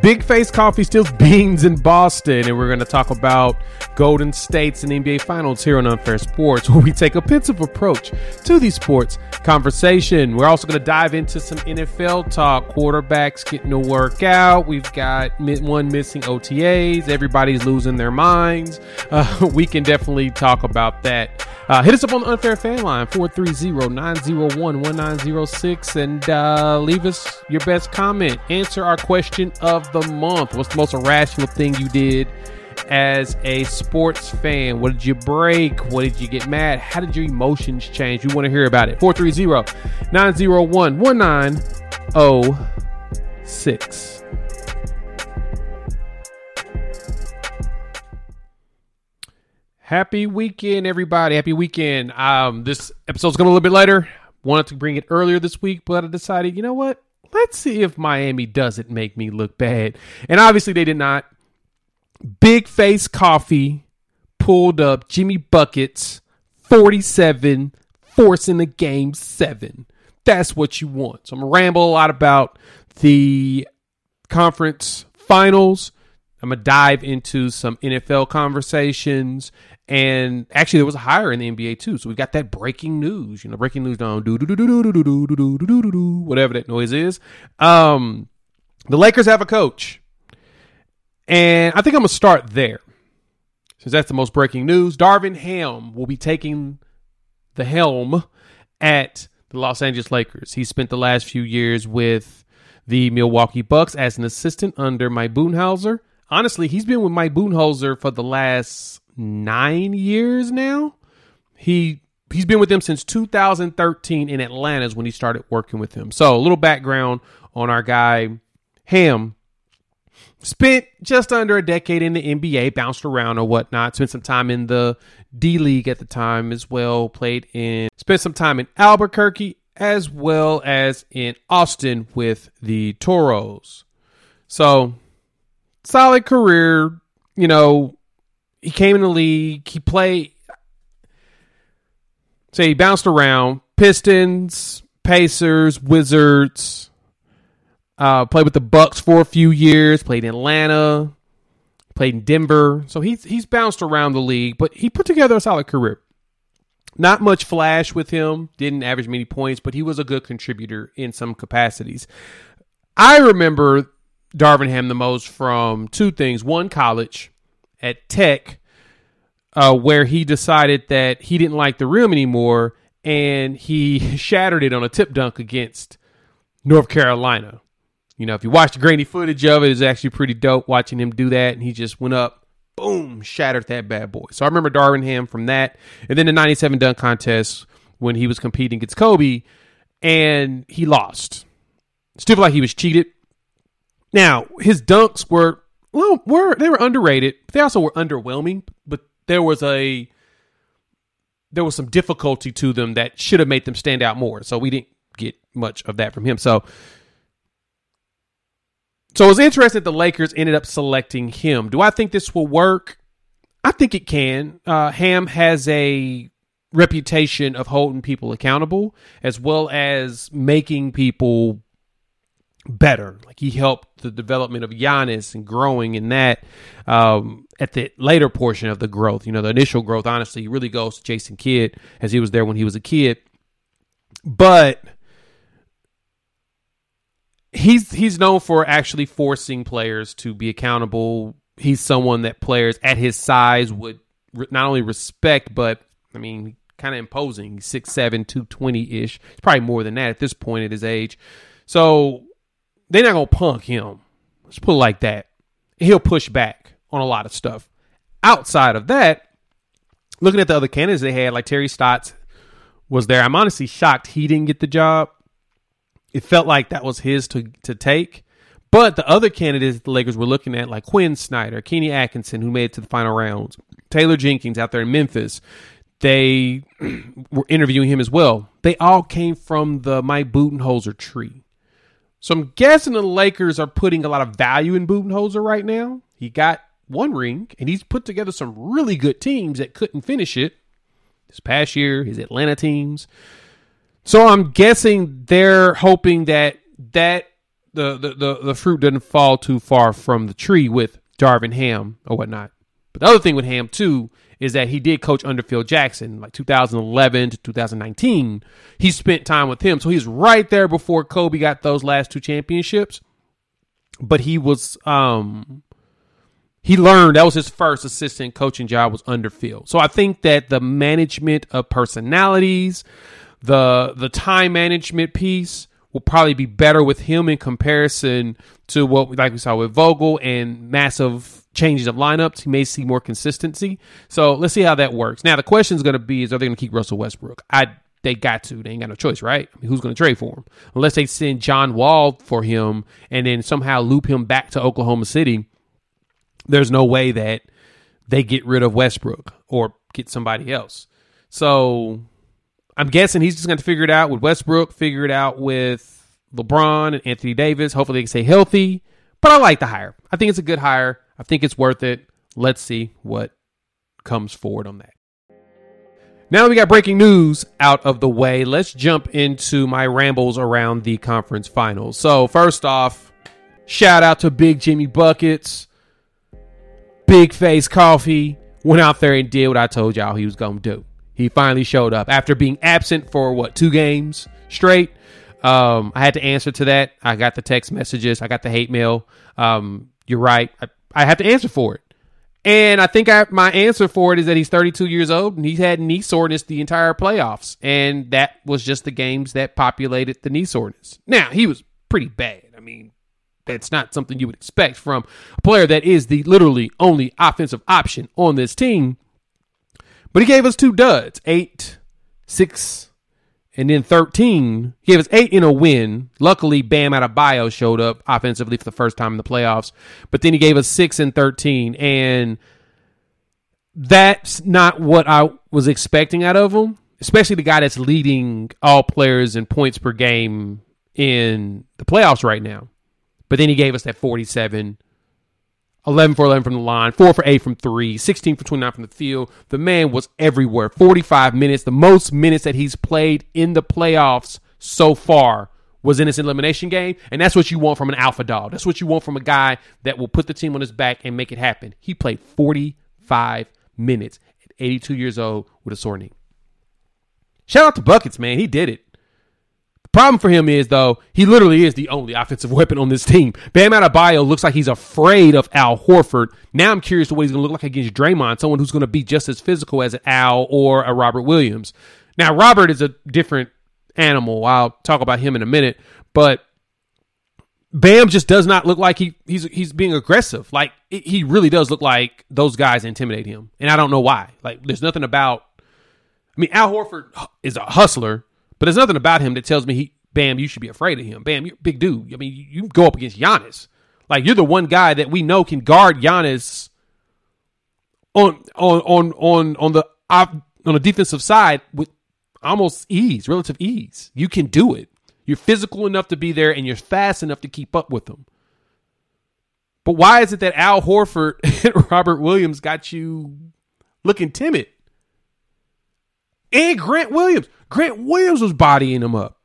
Big Face Coffee steals beans in Boston, and we're going to talk about Golden State's and NBA Finals here on Unfair Sports, where we take a pensive approach to the sports conversation. We're also going to dive into some NFL talk. Quarterbacks getting to work out. We've got one missing OTAs. Everybody's losing their minds. Uh, we can definitely talk about that. Uh, hit us up on the Unfair Fan Line, 430-901-1906, and uh, leave us your best comment. Answer our question of the month. What's the most irrational thing you did as a sports fan? What did you break? What did you get mad? How did your emotions change? We want to hear about it. 430-901-1906. Happy weekend, everybody. Happy weekend. Um, this episode's going a little bit later. Wanted to bring it earlier this week, but I decided, you know what? Let's see if Miami doesn't make me look bad. And obviously, they did not. Big Face Coffee pulled up Jimmy Buckets 47, forcing the game seven. That's what you want. So I'm going to ramble a lot about the conference finals. I'm going to dive into some NFL conversations and actually, there was a hire in the NBA too. So we got that breaking news. You know, breaking news down do do do do do do do do do do do do, whatever that noise is. Um, the Lakers have a coach, and I think I'm gonna start there since that's the most breaking news. Darvin Ham will be taking the helm at the Los Angeles Lakers. He spent the last few years with the Milwaukee Bucks as an assistant under Mike Budenholzer. Honestly, he's been with Mike Budenholzer for the last nine years now. He he's been with them since 2013 in Atlanta is when he started working with him. So a little background on our guy Ham. Spent just under a decade in the NBA, bounced around or whatnot. Spent some time in the D League at the time as well. Played in, spent some time in Albuquerque as well as in Austin with the Toros. So solid career, you know, he came in the league. He played. Say he bounced around Pistons, Pacers, Wizards. Uh, played with the Bucks for a few years. Played in Atlanta. Played in Denver. So he's he's bounced around the league, but he put together a solid career. Not much flash with him. Didn't average many points, but he was a good contributor in some capacities. I remember Darvin Ham the most from two things. One, college at Tech, uh, where he decided that he didn't like the rim anymore, and he shattered it on a tip dunk against North Carolina. You know, if you watch the grainy footage of it, it's actually pretty dope watching him do that. And he just went up, boom, shattered that bad boy. So I remember Darvin Ham from that. And then the 97 dunk contest when he was competing against Kobe and he lost. Still like he was cheated. Now, his dunks were well, were they were underrated. They also were underwhelming, but there was a there was some difficulty to them that should have made them stand out more. So we didn't get much of that from him. So so it was interesting the Lakers ended up selecting him. Do I think this will work? I think it can. Uh, Ham has a reputation of holding people accountable as well as making people better. Like he helped the development of Giannis and growing in that um, at the later portion of the growth. You know, the initial growth, honestly, really goes to Jason Kidd as he was there when he was a kid. But he's he's known for actually forcing players to be accountable. He's someone that players at his size would not only respect, but I mean, kind of imposing. He's 6'7", 220 ish. He's probably more than that at this point at his age. So they're not gonna punk him. Let's put it like that. He'll push back on a lot of stuff. Outside of that, looking at the other candidates they had, like Terry Stotts, was there. I'm honestly shocked he didn't get the job. It felt like that was his to to take. But the other candidates the Lakers were looking at, like Quin Snyder, Kenny Atkinson, who made it to the final rounds, Taylor Jenkins out there in Memphis, they were interviewing him as well. They all came from the Mike Budenholzer tree. So I'm guessing the Lakers are putting a lot of value in Budenholzer right now. He got one ring, and he's put together some really good teams that couldn't finish it this past year. His Atlanta teams. So I'm guessing they're hoping that that the the the, the fruit doesn't fall too far from the tree with Darvin Ham or whatnot. But the other thing with Ham too is that he did coach under Phil Jackson, like 2011 to 2019. He spent time with him, so he's right there before Kobe got those last two championships. But he was, um, he learned that was his first assistant coaching job was under Phil. So I think that the management of personalities, the the time management piece will probably be better with him in comparison to what like we saw with Vogel and massive changes of lineups. He may see more consistency. So let's see how that works. Now the question is going to be: Is are they going to keep Russell Westbrook? I they got to. They ain't got no choice, right? I mean, who's going to trade for him? Unless they send John Wall for him and then somehow loop him back to Oklahoma City. There's no way that they get rid of Westbrook or get somebody else. So I'm guessing he's just going to figure it out with Westbrook, figure it out with LeBron and Anthony Davis. Hopefully, they can stay healthy. But I like the hire. I think it's a good hire. I think it's worth it. Let's see what comes forward on that. Now we got breaking news out of the way. Let's jump into my rambles around the conference finals. So, first off, shout out to Big Jimmy Buckets. Big Face Coffee went out there and did what I told y'all he was going to do. He finally showed up after being absent for what, two games straight. Um, I had to answer to that. I got the text messages, I got the hate mail. Um, you're right. I I have to answer for it. And I think I, my answer for it is that he's 32 years old and he's had knee soreness the entire playoffs. And that was just the games that populated the knee soreness. Now, he was pretty bad. I mean, that's not something you would expect from a player that is the literally only offensive option on this team. But he gave us two duds eight, six, and then 13 He gave us eight in a win. Luckily, Bam Adebayo showed up offensively for the first time in the playoffs. But then he gave us six and 13. And that's not what I was expecting out of him, especially the guy that's leading all players in points per game in the playoffs right now. But then he gave us that 47 11 for 11 from the line, 4 for 8 from 3, 16 for 29 from the field. The man was everywhere. 45 minutes, the most minutes that he's played in the playoffs so far was in this elimination game. And that's what you want from an alpha dog. That's what you want from a guy that will put the team on his back and make it happen. He played 45 minutes at 82 years old with a sore knee. Shout out to Buckets, man. He did it. Problem for him is though he literally is the only offensive weapon on this team. Bam Adebayo looks like he's afraid of Al Horford. Now I'm curious to what he's going to look like against Draymond, someone who's going to be just as physical as an Al or a Robert Williams. Now Robert is a different animal. I'll talk about him in a minute, but Bam just does not look like he he's he's being aggressive. Like it, he really does look like those guys intimidate him, and I don't know why. Like there's nothing about. I mean, Al Horford is a hustler but there's nothing about him that tells me he, Bam, you should be afraid of him. Bam, you're a big dude. I mean, you, you go up against Giannis. Like you're the one guy that we know can guard Giannis on on on on on the on the defensive side with almost ease, relative ease. You can do it. You're physical enough to be there, and you're fast enough to keep up with them. But why is it that Al Horford and Robert Williams got you looking timid? And Grant Williams. Grant Williams was bodying him up.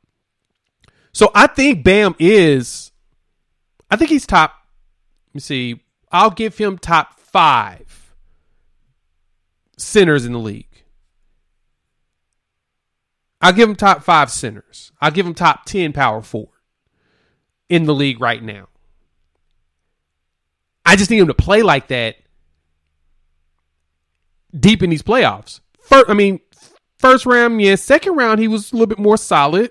So I think Bam is, I think he's top. Let me see. I'll give him top five centers in the league. I'll give him top five centers. I'll give him top 10 power forward in the league right now. I just need him to play like that deep in these playoffs. First, I mean, First round, yeah. Second round, he was a little bit more solid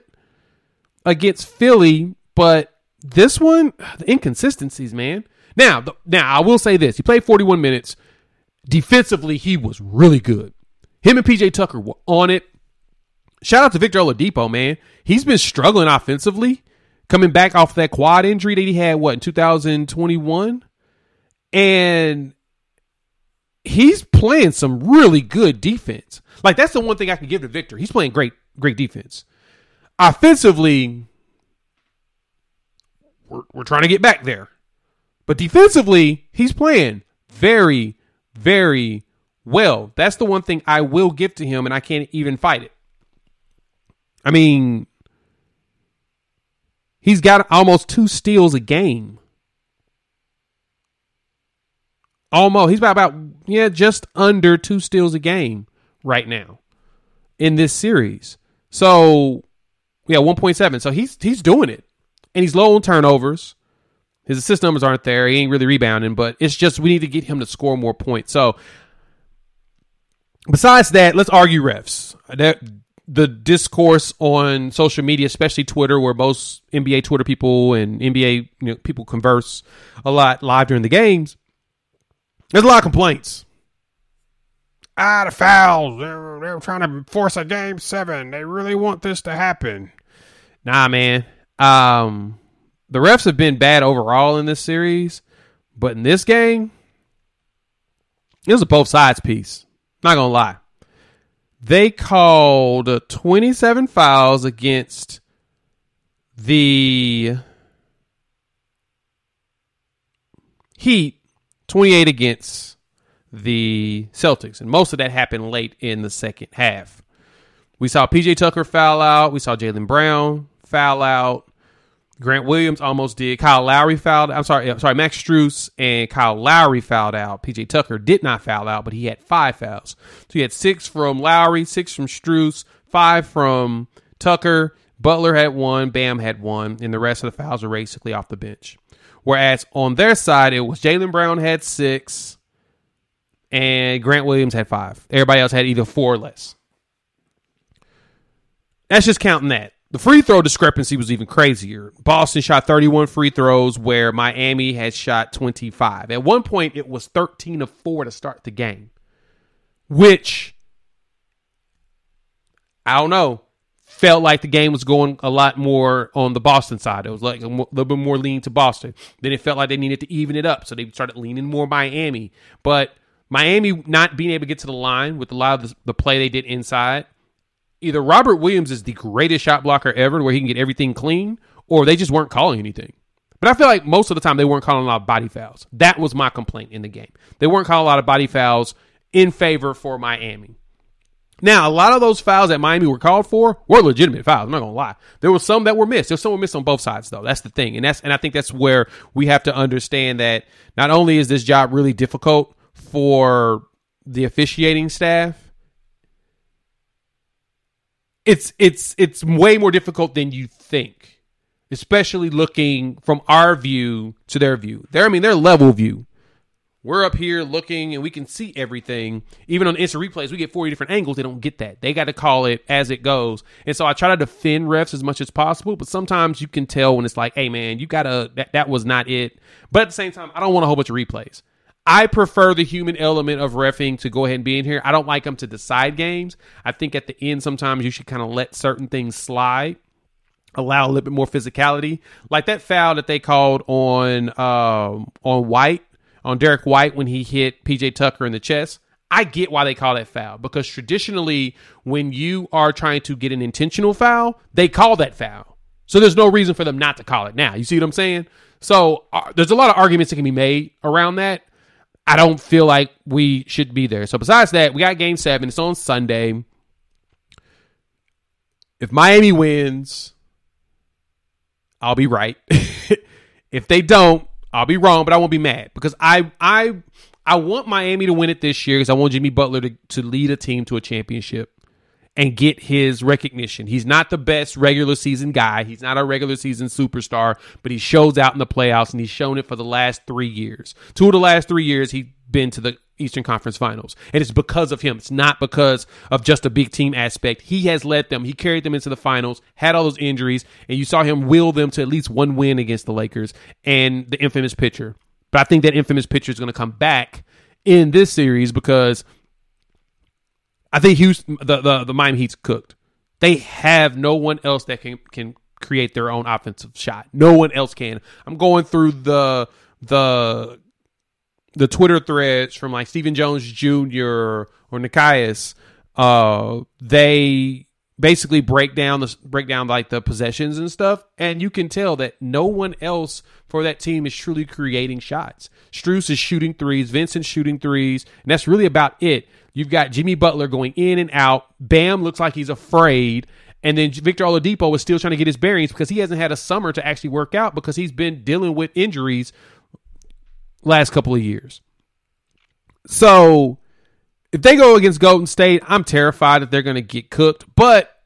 against Philly, but this one, the inconsistencies, man. Now, the, now I will say this: he played 41 minutes. Defensively, he was really good. Him and PJ Tucker were on it. shout out to Victor Oladipo, man. He's been struggling offensively, coming back off that quad injury that he had what in 2021, and he's playing some really good defense. Like that's the one thing I can give to Victor. He's playing great, great defense. Offensively, we're, we're trying to get back there. But defensively, he's playing very, very well. That's the one thing I will give to him, and I can't even fight it. I mean, he's got almost two steals a game. Almost. He's about, about yeah, just under two steals a game right now in this series. So yeah, 1.7. So he's he's doing it. And he's low on turnovers. His assist numbers aren't there. He ain't really rebounding, but it's just we need to get him to score more points. So besides that, let's argue refs. That the discourse on social media, especially Twitter, where most NBA Twitter people and NBA you know, people converse a lot live during the games. There's a lot of complaints. Ah, the fouls. They're, they're trying to force a game seven. They really want this to happen. Nah, man. Um, the refs have been bad overall in this series, but in this game, it was a both sides piece. Not gonna lie. They called 27 fouls against the Heat, 28 against the Celtics. And most of that happened late in the second half. We saw PJ Tucker foul out. We saw Jaylen Brown foul out. Grant Williams almost did. Kyle Lowry fouled. I'm sorry, I'm sorry. Max Strus and Kyle Lowry fouled out. PJ Tucker did not foul out, but he had five fouls. So he had six from Lowry, six from Strus, five from Tucker. Butler had one, Bam had one, and the rest of the fouls were basically off the bench. Whereas on their side, it was Jaylen Brown had six, and Grant Williams had five. Everybody else had either four or less. That's just counting that. The free throw discrepancy was even crazier. Boston shot 31 free throws, where Miami had shot 25. At one point, it was 13 of 4 to start the game, which I don't know. Felt like the game was going a lot more on the Boston side. It was like a little bit more leaning to Boston. Then it felt like they needed to even it up, so they started leaning more Miami. But Miami not being able to get to the line with a lot of the, the play they did inside either Robert Williams is the greatest shot blocker ever, where he can get everything clean, or they just weren't calling anything. But I feel like most of the time they weren't calling a lot of body fouls. That was my complaint in the game. They weren't calling a lot of body fouls in favor for Miami. Now, a lot of those fouls that Miami were called for were legitimate fouls. I'm not gonna lie. There were some that were missed. There's some were missed on both sides, though. That's the thing, and that's and I think that's where we have to understand that not only is this job really difficult for the officiating staff, it's it's it's way more difficult than you think, especially looking from our view to their view. Their I mean their level view. We're up here looking and we can see everything. Even on instant replays, we get 40 different angles. They don't get that. They got to call it as it goes. And so I try to defend refs as much as possible, but sometimes you can tell when it's like, hey man, you gotta that, that was not it. But at the same time, I don't want a whole bunch of replays. I prefer the human element of refing to go ahead and be in here. I don't like them to decide games. I think at the end, sometimes you should kind of let certain things slide, allow a little bit more physicality. Like that foul that they called on um, on White, on Derek White when he hit PJ Tucker in the chest. I get why they call that foul because traditionally, when you are trying to get an intentional foul, they call that foul. So there's no reason for them not to call it now. You see what I'm saying? So uh, there's a lot of arguments that can be made around that. I don't feel like we should be there. So besides that, we got game seven. It's on Sunday. If Miami wins, I'll be right. if they don't, I'll be wrong, but I won't be mad because I I I want Miami to win it this year because I want Jimmy Butler to, to lead a team to a championship and get his recognition. He's not the best regular season guy. He's not a regular season superstar, but he shows out in the playoffs and he's shown it for the last three years. Two of the last three years, he's been to the Eastern Conference Finals. And it's because of him. It's not because of just a big team aspect. He has led them. He carried them into the finals, had all those injuries, and you saw him will them to at least one win against the Lakers and the infamous pitcher. But I think that infamous pitcher is going to come back in this series because I think Houston, the, the, the Miami Heat's cooked. They have no one else that can can create their own offensive shot. No one else can. I'm going through the the the Twitter threads from like Stephen Jones Jr. or Nekias, Uh, they basically break down the break down like the possessions and stuff, and you can tell that no one else for that team is truly creating shots. Strus is shooting threes, Vincent shooting threes, and that's really about it. You've got Jimmy Butler going in and out. Bam looks like he's afraid. And then Victor Oladipo is still trying to get his bearings because he hasn't had a summer to actually work out because he's been dealing with injuries last couple of years. So if they go against Golden State, I'm terrified that they're going to get cooked, but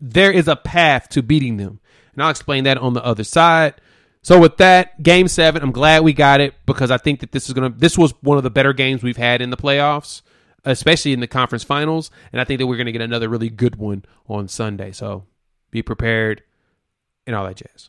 there is a path to beating them. And I'll explain that on the other side. So with that, game 7, I'm glad we got it because I think that this is going to this was one of the better games we've had in the playoffs, especially in the conference finals, and I think that we're going to get another really good one on Sunday. So be prepared and all that jazz.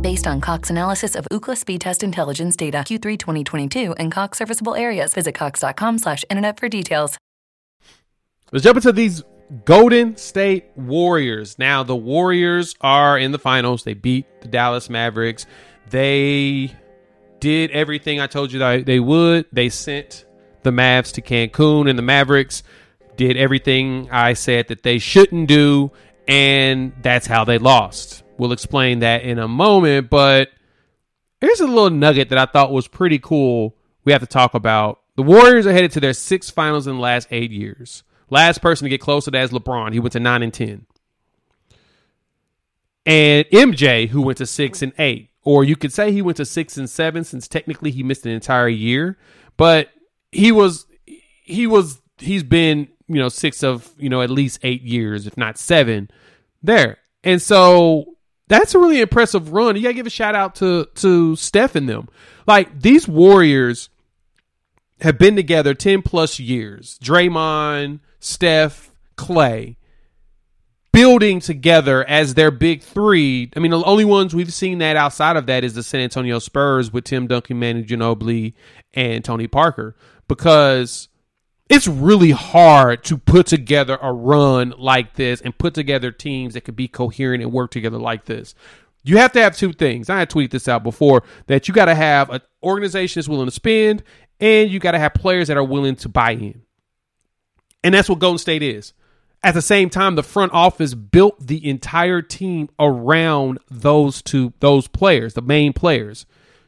Based on Cox analysis of Ookla speed test intelligence data Q3 2022 and Cox serviceable areas, visit cox.com slash internet for details. Let's jump into these Golden State Warriors. Now, the Warriors are in the finals. They beat the Dallas Mavericks. They did everything I told you that they would. They sent the Mavs to Cancun, and the Mavericks did everything I said that they shouldn't do, and that's how they lost. We'll explain that in a moment, but here's a little nugget that I thought was pretty cool. We have to talk about. The Warriors are headed to their sixth finals in the last eight years. Last person to get close to that is LeBron. He went to nine and ten. And MJ, who went to six and eight. Or you could say he went to six and seven, since technically he missed an entire year. But he was he was he's been, you know, six of, you know, at least eight years, if not seven, there. And so that's a really impressive run. You gotta give a shout out to to Steph and them. Like these Warriors have been together ten plus years. Draymond, Steph, Clay, building together as their big three. I mean, the only ones we've seen that outside of that is the San Antonio Spurs with Tim Duncan, Manu Ginobili, and Tony Parker, because it's really hard to put together a run like this and put together teams that could be coherent and work together like this. You have to have two things. I had tweeted this out before that you got to have an organization that's willing to spend and you got to have players that are willing to buy in. And that's what Golden State is. At the same time, the front office built the entire team around those two, those players, the main players.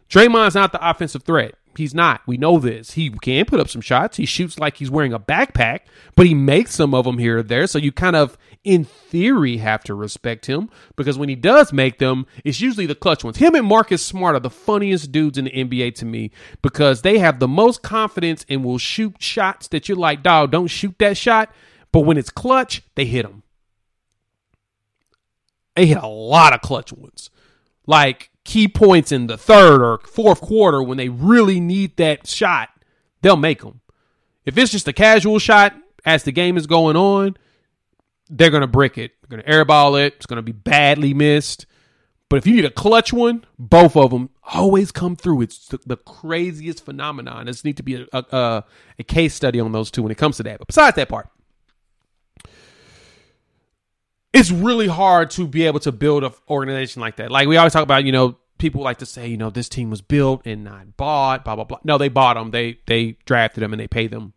Draymond's not the offensive threat. He's not. We know this. He can put up some shots. He shoots like he's wearing a backpack, but he makes some of them here or there. So you kind of, in theory, have to respect him because when he does make them, it's usually the clutch ones. Him and Marcus Smart are the funniest dudes in the NBA to me because they have the most confidence and will shoot shots that you're like, dog, don't shoot that shot. But when it's clutch, they hit them. They hit a lot of clutch ones. Like, key points in the third or fourth quarter when they really need that shot, they'll make them. If it's just a casual shot as the game is going on, they're going to brick it. They're going to airball it. It's going to be badly missed. But if you need a clutch one, both of them always come through. It's the, craziest phenomenon. There's need to be a, a, a case study on those two when it comes to that. But besides that part, it's really hard to be able to build an organization like that. Like we always talk about, you know, people like to say, you know, this team was built and not bought, blah blah blah. No, they bought them. They they drafted them and they paid them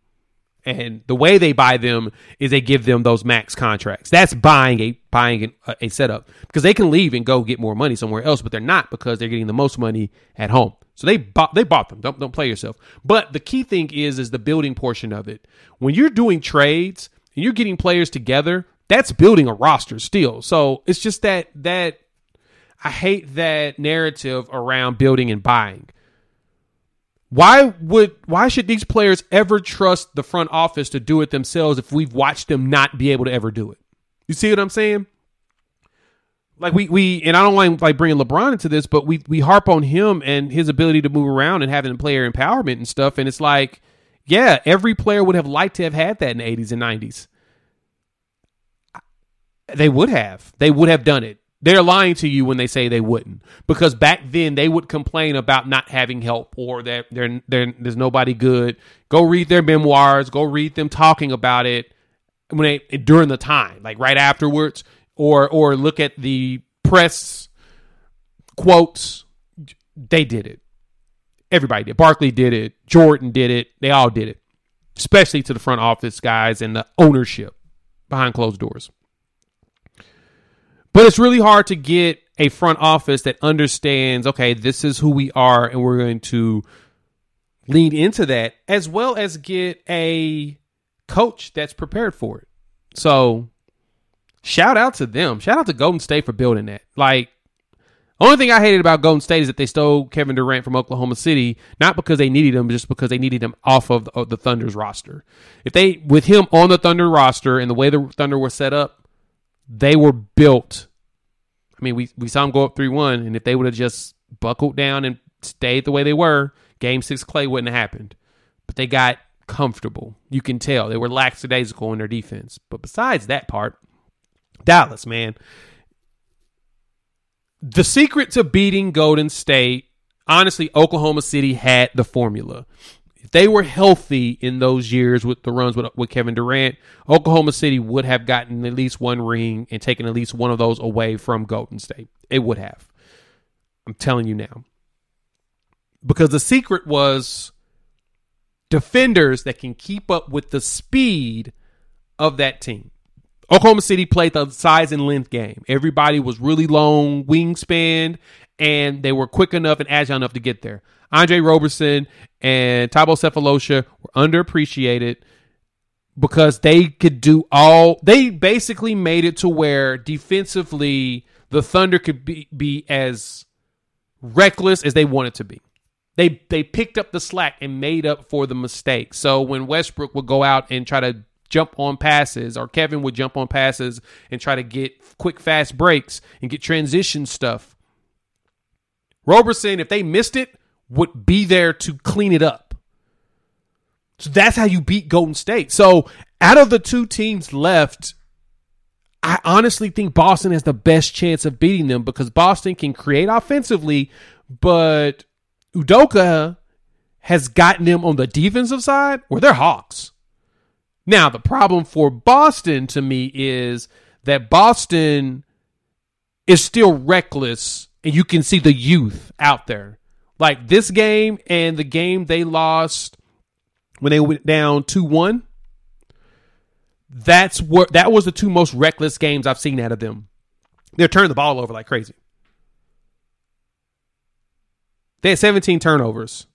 And the way they buy them is they give them those max contracts. That's buying a buying a, a setup because they can leave and go get more money somewhere else, but they're not because they're getting the most money at home. So they bought they bought them. Don't don't play yourself. But the key thing is is the building portion of it. When you're doing trades and you're getting players together, that's building a roster still. So it's just that that I hate that narrative around building and buying. Why would why should these players ever trust the front office to do it themselves if we've watched them not be able to ever do it? You see what I'm saying? Like we we and I don't like like bringing LeBron into this, but we we harp on him and his ability to move around and having player empowerment and stuff, and it's like, yeah, every player would have liked to have had that in the 80s and 90s. They would have. They would have done it. They're lying to you when they say they wouldn't, because back then they would complain about not having help or that they're, there's nobody good. Go read their memoirs. Go read them talking about it when they during the time, like right afterwards, or or look at the press quotes. They did it. Everybody did. Barkley did it. Jordan did it. They all did it, especially to the front office guys and the ownership behind closed doors. But it's really hard to get a front office that understands, okay, this is who we are, and we're going to lean into that, as well as get a coach that's prepared for it. So shout out to them. Shout out to Golden State for building that. Like, only thing I hated about Golden State is that they stole Kevin Durant from Oklahoma City, not because they needed him, just because they needed him off of the, of the Thunder's roster. If they, with him on the Thunder roster and the way the Thunder were set up, they were built. I mean, we, we saw them go up 3 1, and if they would have just buckled down and stayed the way they were, game six Clay wouldn't have happened. But they got comfortable. You can tell they were lackadaisical in their defense. But besides that part, Dallas, man, the secret to beating Golden State, honestly, Oklahoma City had the formula they were healthy in those years with the runs with, with Kevin Durant, Oklahoma City would have gotten at least one ring and taken at least one of those away from Golden State. It would have. I'm telling you now. Because the secret was defenders that can keep up with the speed of that team. Oklahoma City played the size and length game. Everybody was really long wingspan and they were quick enough and agile enough to get there. Andre Roberson and Thabo Sefolosha were underappreciated because they could do all they basically made it to where defensively the Thunder could be, be as reckless as they wanted to be. They they picked up the slack and made up for the mistakes. So when Westbrook would go out and try to jump on passes or Kevin would jump on passes and try to get quick fast breaks and get transition stuff. Roberson, if they missed it, would be there to clean it up. So that's how you beat Golden State. So out of the two teams left, I honestly think Boston has the best chance of beating them because Boston can create offensively, but Udoka has gotten them on the defensive side where they're hawks. Now, the problem for Boston to me is that Boston is still reckless and you can see the youth out there. Like this game and the game they lost when they went down 2-1. That's what that was the two most reckless games I've seen out of them. They're turning the ball over like crazy. They had 17 turnovers.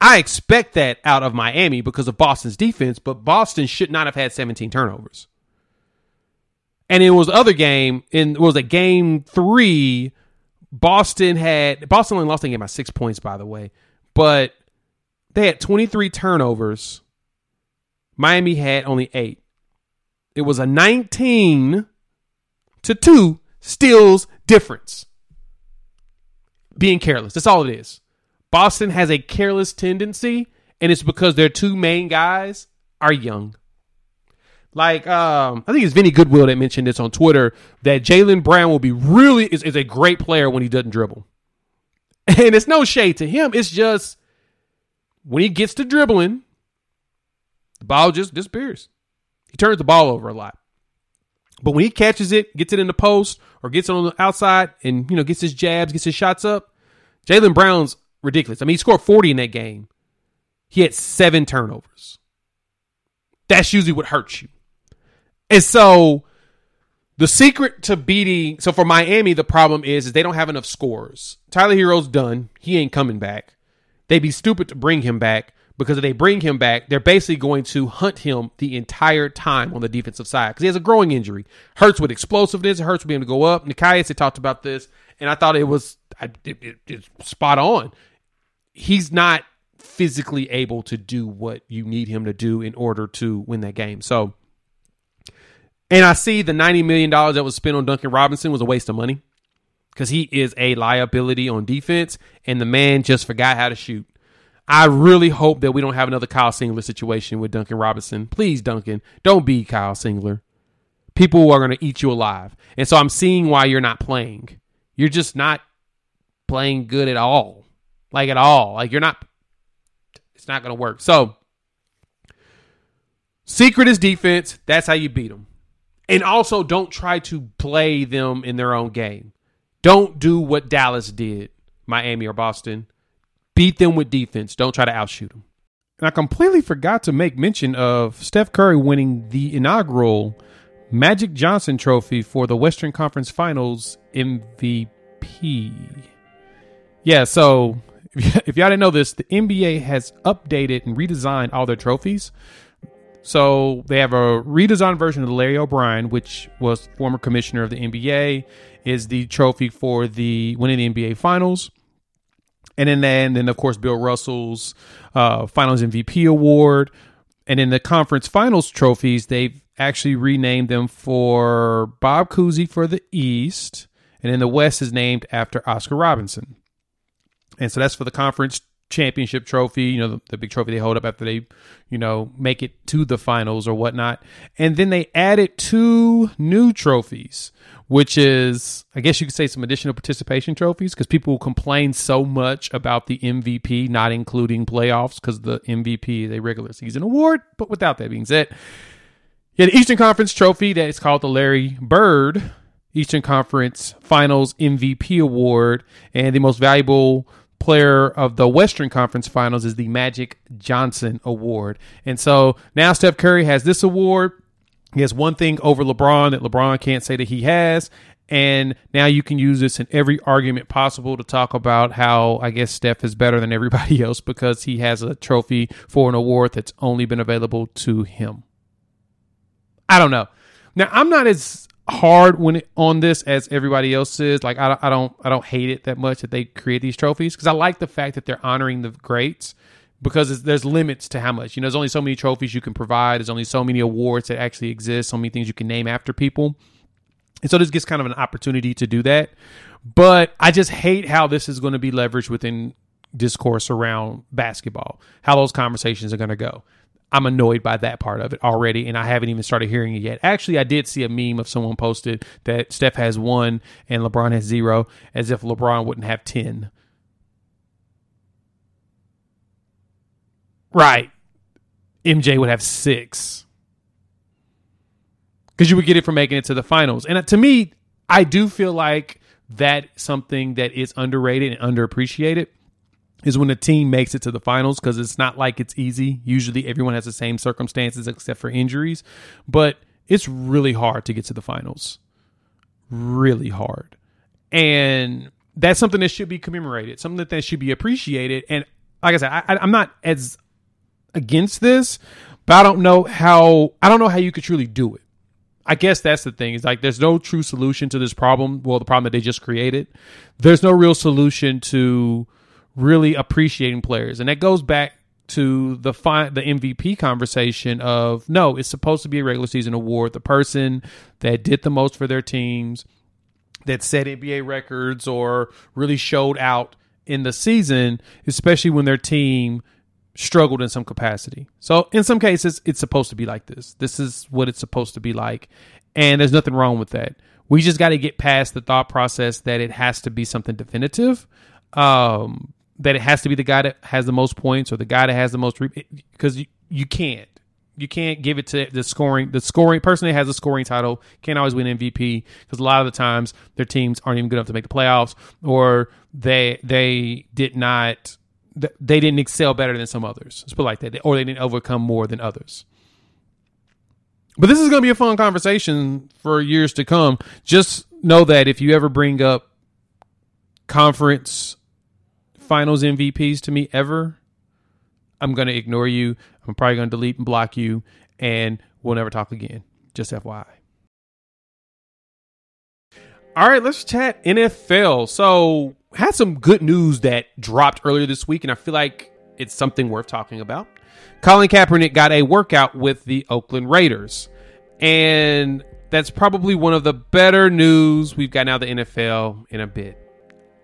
I expect that out of Miami because of Boston's defense, but Boston should not have had 17 turnovers. And it was the other game, in it was a game three Boston had Boston only lost the game by six points, by the way, but they had 23 turnovers. Miami had only eight. It was a 19 to two steals difference. Being careless. That's all it is. Boston has a careless tendency, and it's because their two main guys are young. Like, um, I think it's Vinny Goodwill that mentioned this on Twitter that Jaylen Brown will be really is, is a great player when he doesn't dribble. And it's no shade to him. It's just when he gets to dribbling, the ball just disappears. He turns the ball over a lot. But when he catches it, gets it in the post, or gets it on the outside and you know gets his jabs, gets his shots up, Jaylen Brown's ridiculous. I mean, he scored 40 in that game. He had seven turnovers. That's usually what hurts you. And so the secret to beating so for Miami, the problem is is they don't have enough scores. Tyler Herro's done. He ain't coming back. They'd be stupid to bring him back because if they bring him back, they're basically going to hunt him the entire time on the defensive side because he has a groin injury. Hurts with explosiveness, it hurts with being able to go up. Nekias had talked about this, and I thought it was it, it, it's spot on. He's not physically able to do what you need him to do in order to win that game. So, and I see the $90 million that was spent on Duncan Robinson was a waste of money because he is a liability on defense, and the man just forgot how to shoot. I really hope that we don't have another Kyle Singler situation with Duncan Robinson. Please, Duncan, don't be Kyle Singler. People are going to eat you alive. And so I'm seeing why you're not playing. You're just not playing good at all. Like, at all. Like, you're not, it's not going to work. So, secret is defense. That's how you beat them. And also, don't try to play them in their own game. Don't do what Dallas did, Miami or Boston Beat them with defense. Don't try to outshoot them. And I completely forgot to make mention of Steph Curry winning the inaugural Magic Johnson Trophy for the Western Conference Finals MVP. Yeah, so if y'all didn't know this, the NBA has updated and redesigned all their trophies. So they have a redesigned version of Larry O'Brien, which was former commissioner of the NBA, is the trophy for the winning the NBA Finals. And then, and then of course, Bill Russell's uh, Finals MVP award. And in the conference finals trophies, they've actually renamed them for Bob Cousy for the East. And in the West is named after Oscar Robinson. And so that's for the conference championship trophy, you know, the, the, big trophy they hold up after they, you know, make it to the finals or whatnot. And then they added two new trophies which is, I guess you could say, some additional participation trophies because people complain so much about the MVP not including playoffs because the MVP is a regular season award. But without that being said, yeah, the Eastern Conference trophy that is called the Larry Bird Eastern Conference Finals MVP award, and the most valuable player of the Western Conference Finals is the Magic Johnson Award. And so now Steph Curry has this award. He has one thing over LeBron that LeBron can't say that he has. And now you can use this in every argument possible to talk about how I guess Steph is better than everybody else because he has a trophy for an award that's only been available to him. I don't know. Now I'm not as hard when it, on this as everybody else is. Like I, I don't I don't hate it that much that they create these trophies because I like the fact that they're honoring the greats because there's limits to how much. You know, there's only so many trophies you can provide. There's only so many awards that actually exist. So many things you can name after people. And so this gets kind of an opportunity to do that. But I just hate how this is going to be leveraged within discourse around basketball, how those conversations are going to go. I'm annoyed by that part of it already, and I haven't even started hearing it yet. Actually, I did see a meme of someone posted that Steph has one and LeBron has zero, as if LeBron wouldn't have 10. Right. MJ would have six. Because you would get it for making it to the finals. And uh, to me, I do feel like that something that is underrated and underappreciated is when a team makes it to the finals because it's not like it's easy. Usually everyone has the same circumstances except for injuries, but it's really hard to get to the finals. Really hard. And that's something that should be commemorated, something that should be appreciated. And like I said, I, I'm not as against this, but I don't know how I don't know how you could truly do it. I guess that's the thing. Is like there's no true solution to this problem. Well, the problem that they just created. There's no real solution to really appreciating players, and that goes back to the fi- the MVP conversation of no, it's supposed to be a regular season award. The person that did the most for their teams, that set NBA records or really showed out in the season, especially when their team struggled in some capacity. So in some cases, it's supposed to be like this. This is what it's supposed to be like. And there's nothing wrong with that. We just got to get past the thought process that it has to be something definitive. Um, that it has to be the guy that has the most points or the guy that has the most because you, you can't you can't give it to the scoring the scoring person that has a scoring title can't always win MVP because a lot of the times their teams aren't even good enough to make the playoffs or they they did not they didn't excel better than some others. Let's put like that, or they didn't overcome more than others. But this is going to be a fun conversation for years to come. Just know that if you ever bring up conference finals MVPs to me ever, I'm going to ignore you. I'm probably going to delete and block you, and we'll never talk again. Just FYI. All right, let's chat NFL. So, had some good news that dropped earlier this week, and I feel like it's something worth talking about. Colin Kaepernick got a workout with the Oakland Raiders. And that's probably one of the better news we've gotten out of the NFL in a bit.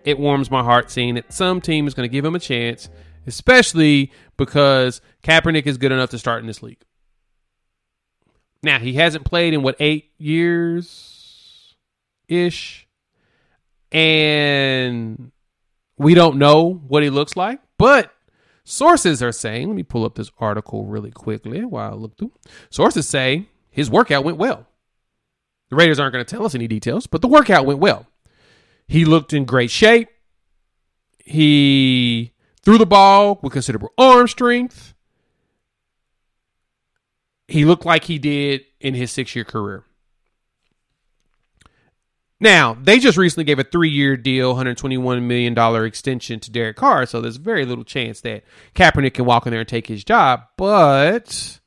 It warms my heart seeing that some team is going to give him a chance, especially because Kaepernick is good enough to start in this league. Now, he hasn't played in what, eight years ish? And we don't know what he looks like, but sources are saying, let me pull up this article really quickly while I look through. Sources say his workout went well. The Raiders aren't going to tell us any details, but the workout went well. He looked in great shape. He threw the ball with considerable arm strength. He looked like he did in his six year career. Now, they just recently gave a three year deal, $121 million extension to Derek Carr, so there's very little chance that Kaepernick can walk in there and take his job. But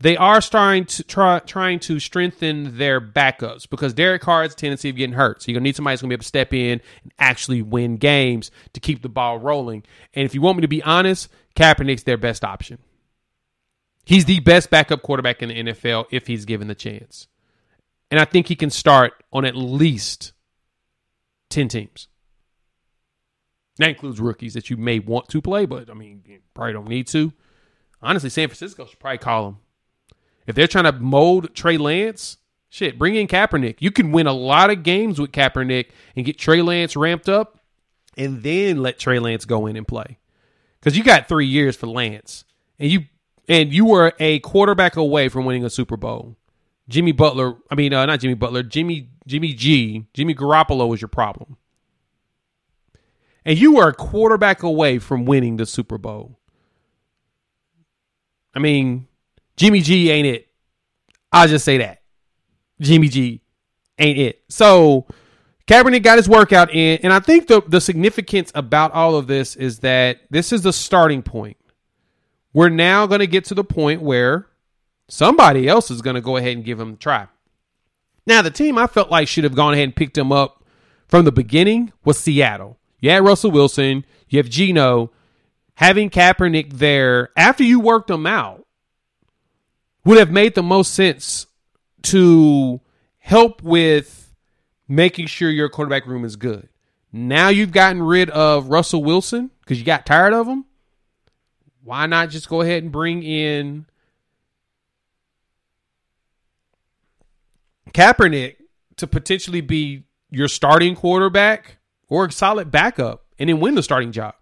they are starting to try trying to strengthen their backups because Derek Carr has a tendency of getting hurt. So you're gonna need somebody who's gonna be able to step in and actually win games to keep the ball rolling. And if you want me to be honest, Kaepernick's their best option. He's the best backup quarterback in the NFL if he's given the chance. And I think he can start on at least 10 teams. That includes rookies that you may want to play, but I mean, you probably don't need to. Honestly, San Francisco should probably call him. If they're trying to mold Trey Lance, shit, bring in Kaepernick. You can win a lot of games with Kaepernick and get Trey Lance ramped up and then let Trey Lance go in and play. Because you got three years for Lance. And you and you were a quarterback away from winning a Super Bowl. Jimmy Butler, I mean, uh, not Jimmy Butler, Jimmy Jimmy G, Jimmy Garoppolo was your problem. And you were a quarterback away from winning the Super Bowl. I mean, Jimmy G ain't it. I'll just say that. Jimmy G ain't it. So Kaepernick got his workout in, and I think the the significance about all of this is that this is the starting point. We're now going to get to the point where somebody else is going to go ahead and give him a try. Now, the team I felt like should have gone ahead and picked him up from the beginning was Seattle. You had Russell Wilson, you have Geno. Having Kaepernick there after you worked him out would have made the most sense to help with making sure your quarterback room is good. Now you've gotten rid of Russell Wilson because you got tired of him. Why not just go ahead and bring in Kaepernick to potentially be your starting quarterback or a solid backup and then win the starting job?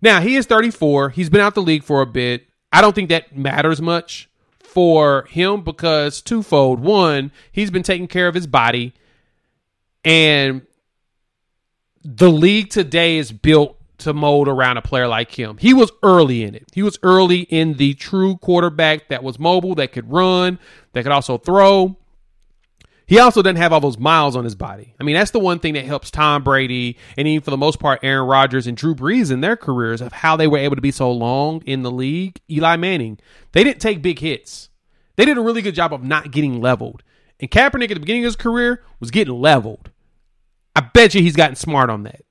Now, he is 34. He's been out the league for a bit. I don't think that matters much for him because twofold. One, he's been taking care of his body, and the league today is built to mold around a player like him. He was early in it. He was early in the true quarterback that was mobile, that could run, that could also throw. He also doesn't have all those miles on his body. I mean, that's the one thing that helps Tom Brady and even for the most part Aaron Rodgers and Drew Brees in their careers of how they were able to be so long in the league. Eli Manning, they didn't take big hits. They did a really good job of not getting leveled. And Kaepernick at the beginning of his career was getting leveled. I bet you he's gotten smart on that.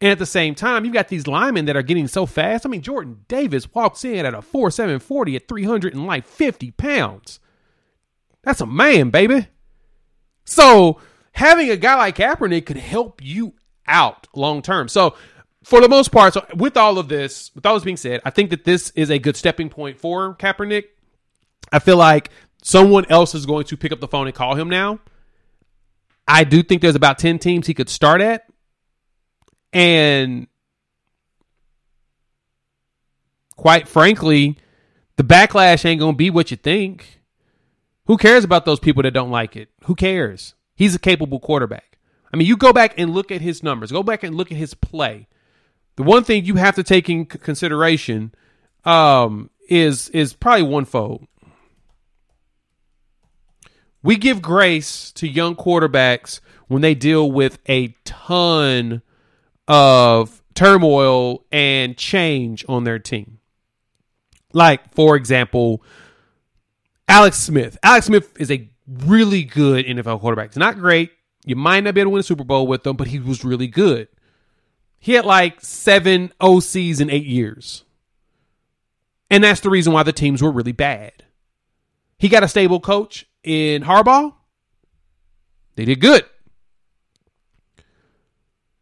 And at the same time, you've got these linemen that are getting so fast. I mean, Jordan Davis walks in at a 4 7 40 at 350 pounds. That's a man, baby. So having a guy like Kaepernick could help you out long term. So for the most part, so with all of this, with all this being said, I think that this is a good stepping point for Kaepernick. I feel like someone else is going to pick up the phone and call him now. I do think there's about 10 teams he could start at. And quite frankly, the backlash ain't going to be what you think. Who cares about those people that don't like it? Who cares? He's a capable quarterback. I mean, you go back and look at his numbers. Go back and look at his play. The one thing you have to take in consideration um, is is probably one fold. We give grace to young quarterbacks when they deal with a ton of turmoil and change on their team. Like, for example, Alex Smith. Alex Smith is a really good NFL quarterback. It's not great. You might not be able to win a Super Bowl with him, but he was really good. He had like seven OCs in eight years. And that's the reason why the teams were really bad. He got a stable coach in Harbaugh. They did good.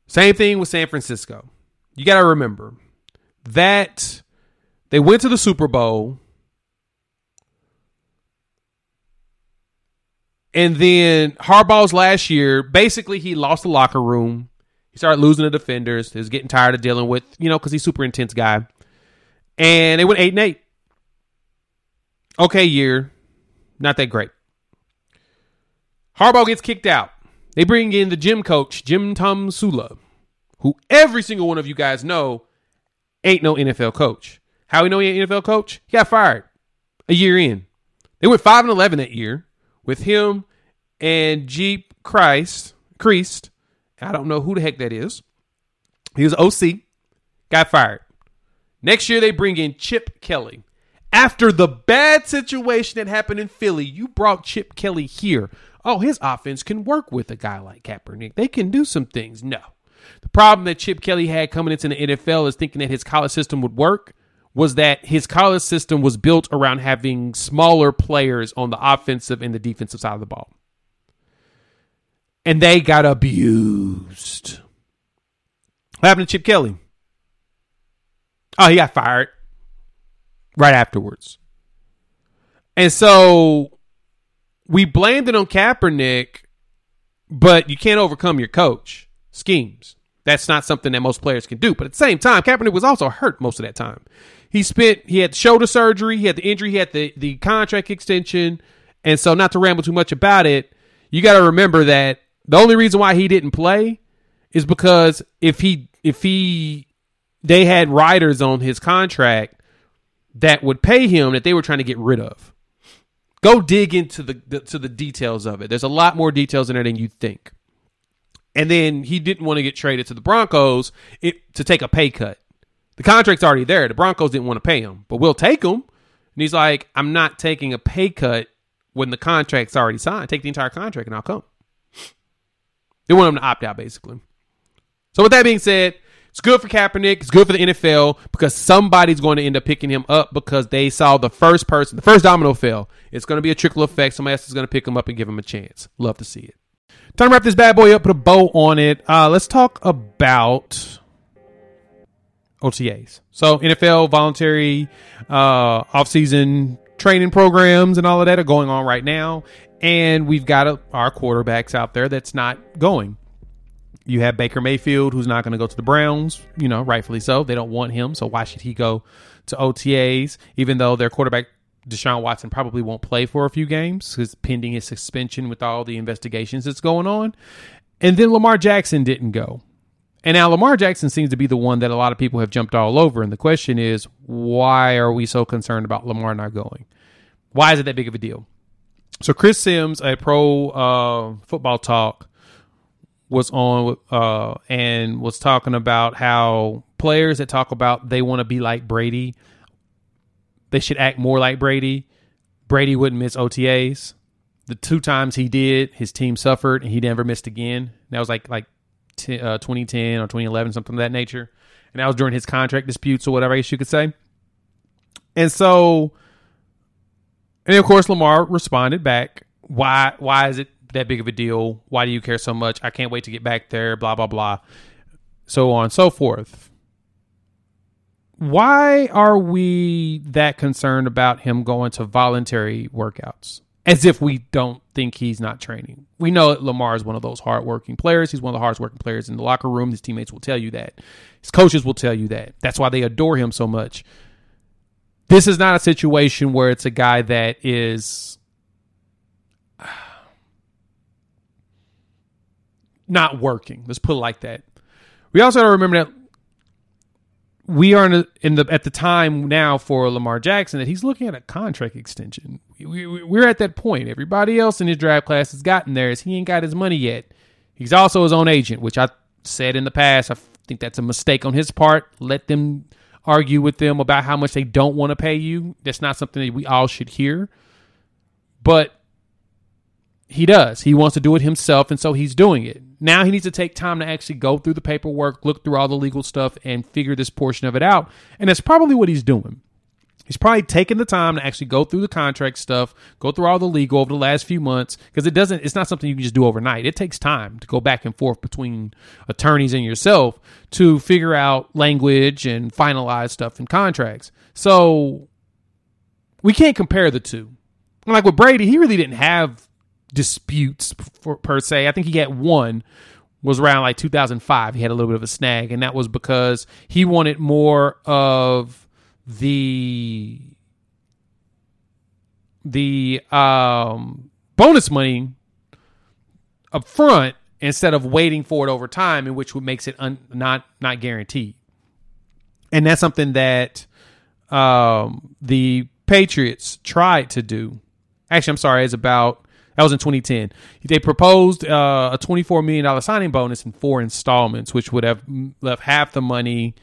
Same thing with San Francisco. You got to remember that they went to the Super Bowl. And then Harbaugh's last year, basically, he lost the locker room. He started losing the defenders. He was getting tired of dealing with, you know, because he's super intense guy. And they went eight and eight. Okay, year, not that great. Harbaugh gets kicked out. They bring in the gym coach, Jim Tomsula, who every single one of you guys know ain't no NFL coach. How we know he ain't NFL coach? He got fired a year in. They went five and eleven that year with him and Geep Chryst Chryst. I don't know who the heck that is. He was OC, got fired. Next year they bring in Chip Kelly. After the bad situation that happened in Philly, you brought Chip Kelly here. Oh, his offense can work with a guy like Kaepernick. They can do some things. No. The problem that Chip Kelly had coming into the NFL is thinking that his college system would work was that his college system was built around having smaller players on the offensive and the defensive side of the ball. And they got abused. What happened to Chip Kelly? Oh, he got fired right afterwards. And so we blamed it on Kaepernick, but you can't overcome your coach schemes. That's not something that most players can do. But at the same time, Kaepernick was also hurt most of that time. He spent he had shoulder surgery, he had the injury, he had the, the contract extension. And so not to ramble too much about it, you gotta remember that the only reason why he didn't play is because if he if he they had riders on his contract that would pay him that they were trying to get rid of. Go dig into the, the to the details of it. There's a lot more details in there than you think. And then he didn't want to get traded to the Broncos it, to take a pay cut. The contract's already there. The Broncos didn't want to pay him, but we'll take him. And he's like, I'm not taking a pay cut when the contract's already signed. Take the entire contract and I'll come. They want him to opt out, basically. So with that being said, it's good for Kaepernick. It's good for the NFL because somebody's going to end up picking him up because they saw the first person, the first domino fell. It's going to be a trickle effect. Somebody else is going to pick him up and give him a chance. Love to see it. Time to wrap this bad boy up, put a bow on it. Uh, let's talk about OTAs. So NFL voluntary uh, off-season training programs and all of that are going on right now, and we've got a, our quarterbacks out there that's not going. You have Baker Mayfield, who's not going to go to the Browns. You know, rightfully so. They don't want him, so why should he go to OTAs? Even though their quarterback Deshaun Watson probably won't play for a few games because pending his suspension with all the investigations that's going on. And then Lamar Jackson didn't go. And now Lamar Jackson seems to be the one that a lot of people have jumped all over. And the question is, why are we so concerned about Lamar not going? Why is it that big of a deal? So Chris Simms a Pro uh, Football Talk was on uh, and was talking about how players that talk about they want to be like Brady, they should act more like Brady. Brady wouldn't miss OTAs. The two times he did, his team suffered and he never missed again. That was like like t- uh, 2010 or 2011, something of that nature. And that was during his contract disputes or whatever I guess you could say. And so, and of course, Lamar responded back. Why? Why is it that big of a deal? Why do you care so much? I can't wait to get back there. Blah blah blah, so on and so forth. Why are we that concerned about him going to voluntary workouts? As if we don't think he's not training. We know Lamar is one of those hardworking players. He's one of the hardest working players in the locker room. His teammates will tell you that. His coaches will tell you that. That's why they adore him so much. This is not a situation where it's a guy that is not working. Let's put it like that. We also got to remember that we are in the at the time now for Lamar Jackson that he's looking at a contract extension. We, we, we're at that point. Everybody else in his draft class has gotten there. As he ain't got his money yet. He's also his own agent, which I said in the past. I think that's a mistake on his part. Let them argue with them about how much they don't want to pay you. That's not something that we all should hear. But he does. He wants to do it himself, and so he's doing it. Now he needs to take time to actually go through the paperwork, look through all the legal stuff, and figure this portion of it out. And that's probably what he's doing. He's probably taking the time to actually go through the contract stuff, go through all the legal over the last few months, because it doesn't. It's not something you can just do overnight. It takes time to go back and forth between attorneys and yourself to figure out language and finalize stuff in contracts. So we can't compare the two. Like with Brady, he really didn't have disputes for, per se. I think he had one was around like 2005. He had a little bit of a snag, and that was because he wanted more of the the um, bonus money up front instead of waiting for it over time, in which makes it un, not not guaranteed. And that's something that um, the Patriots tried to do. Actually, I'm sorry, it's about that was in 2010. They proposed uh, a $24 million signing bonus in four installments, which would have left half the money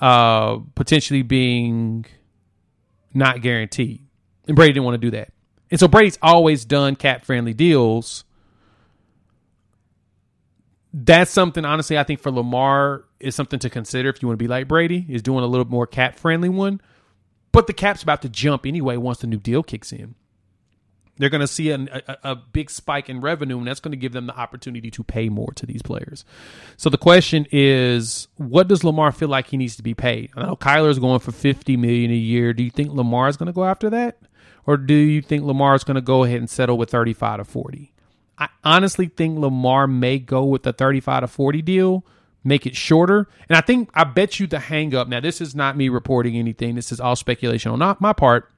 uh, potentially being not guaranteed. And Brady didn't want to do that. And so Brady's always done cap friendly deals. That's something, honestly, I think for Lamar is something to consider if you want to be like Brady, is doing a little more cap friendly one. But the cap's about to jump anyway once the new deal kicks in. They're going to see a, a, a, big spike in revenue, and that's going to give them the opportunity to pay more to these players. So the question is, what does Lamar feel like he needs to be paid? I know Kyler's going for fifty million a year. Do you think Lamar is going to go after that, or do you think Lamar is going to go ahead and settle with thirty-five to forty? I honestly think Lamar may go with the thirty-five to forty deal make it shorter. And I think I bet you the hang up. Now, this is not me reporting anything. This is all speculation on my part.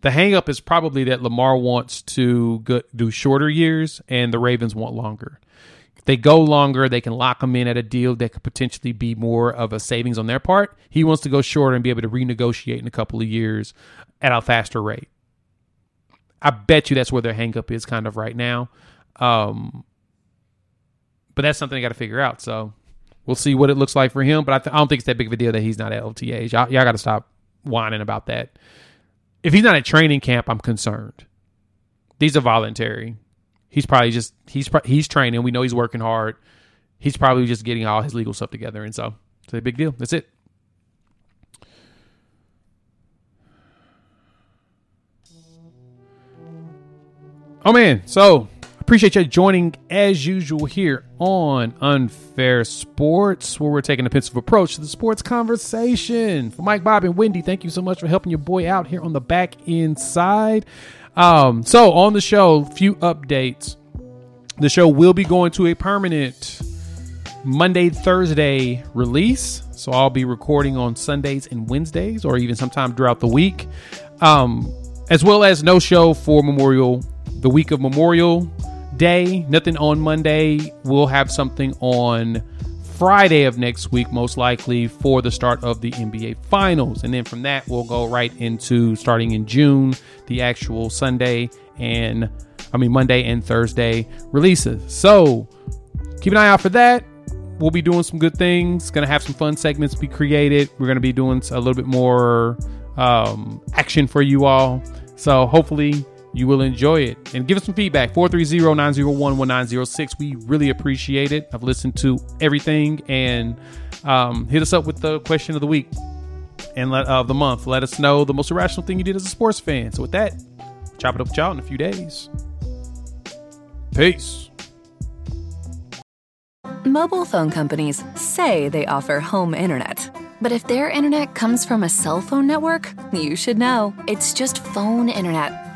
The hangup is probably that Lamar wants to go, do shorter years and the Ravens want longer. If they go longer, they can lock him in at a deal that could potentially be more of a savings on their part. He wants to go shorter and be able to renegotiate in a couple of years at a faster rate. I bet you that's where their hangup is kind of right now. Um, but that's something I got to figure out. So we'll see what it looks like for him. But I, th- I don't think it's that big of a deal that he's not at OTAs. Y'all, y'all got to stop whining about that if he's not at training camp, I'm concerned. These are voluntary. He's probably just he's he's training. We know he's working hard. He's probably just getting all his legal stuff together, and so it's a big deal. That's it. Oh man, so appreciate you joining as usual here on Unfair Sports, where we're taking a pensive approach to the sports conversation. For Mike, Bob, and Wendy, thank you so much for helping your boy out here on the back inside. Um, so on the show, few updates. The show will be going to a permanent Monday, Thursday release. So I'll be recording on Sundays and Wednesdays, or even sometime throughout the week. Um, as well as no show for Memorial, the week of Memorial day. Nothing on Monday. We'll have something on Friday of next week, most likely for the start of the NBA Finals. And then from that, we'll go right into starting in June, the actual Sunday and I mean Monday and Thursday releases. So keep an eye out for that. We'll be doing some good things. Gonna have some fun segments be created. We're gonna be doing a little bit more um, action for you all. So hopefully you will enjoy it. And give us some feedback 430 901 1906. We really appreciate it. I've listened to everything and um, hit us up with the question of the week and let, of the month. Let us know the most irrational thing you did as a sports fan. So, with that, chop it up with y'all in a few days. Peace. Mobile phone companies say they offer home internet. But if their internet comes from a cell phone network, you should know. It's just phone internet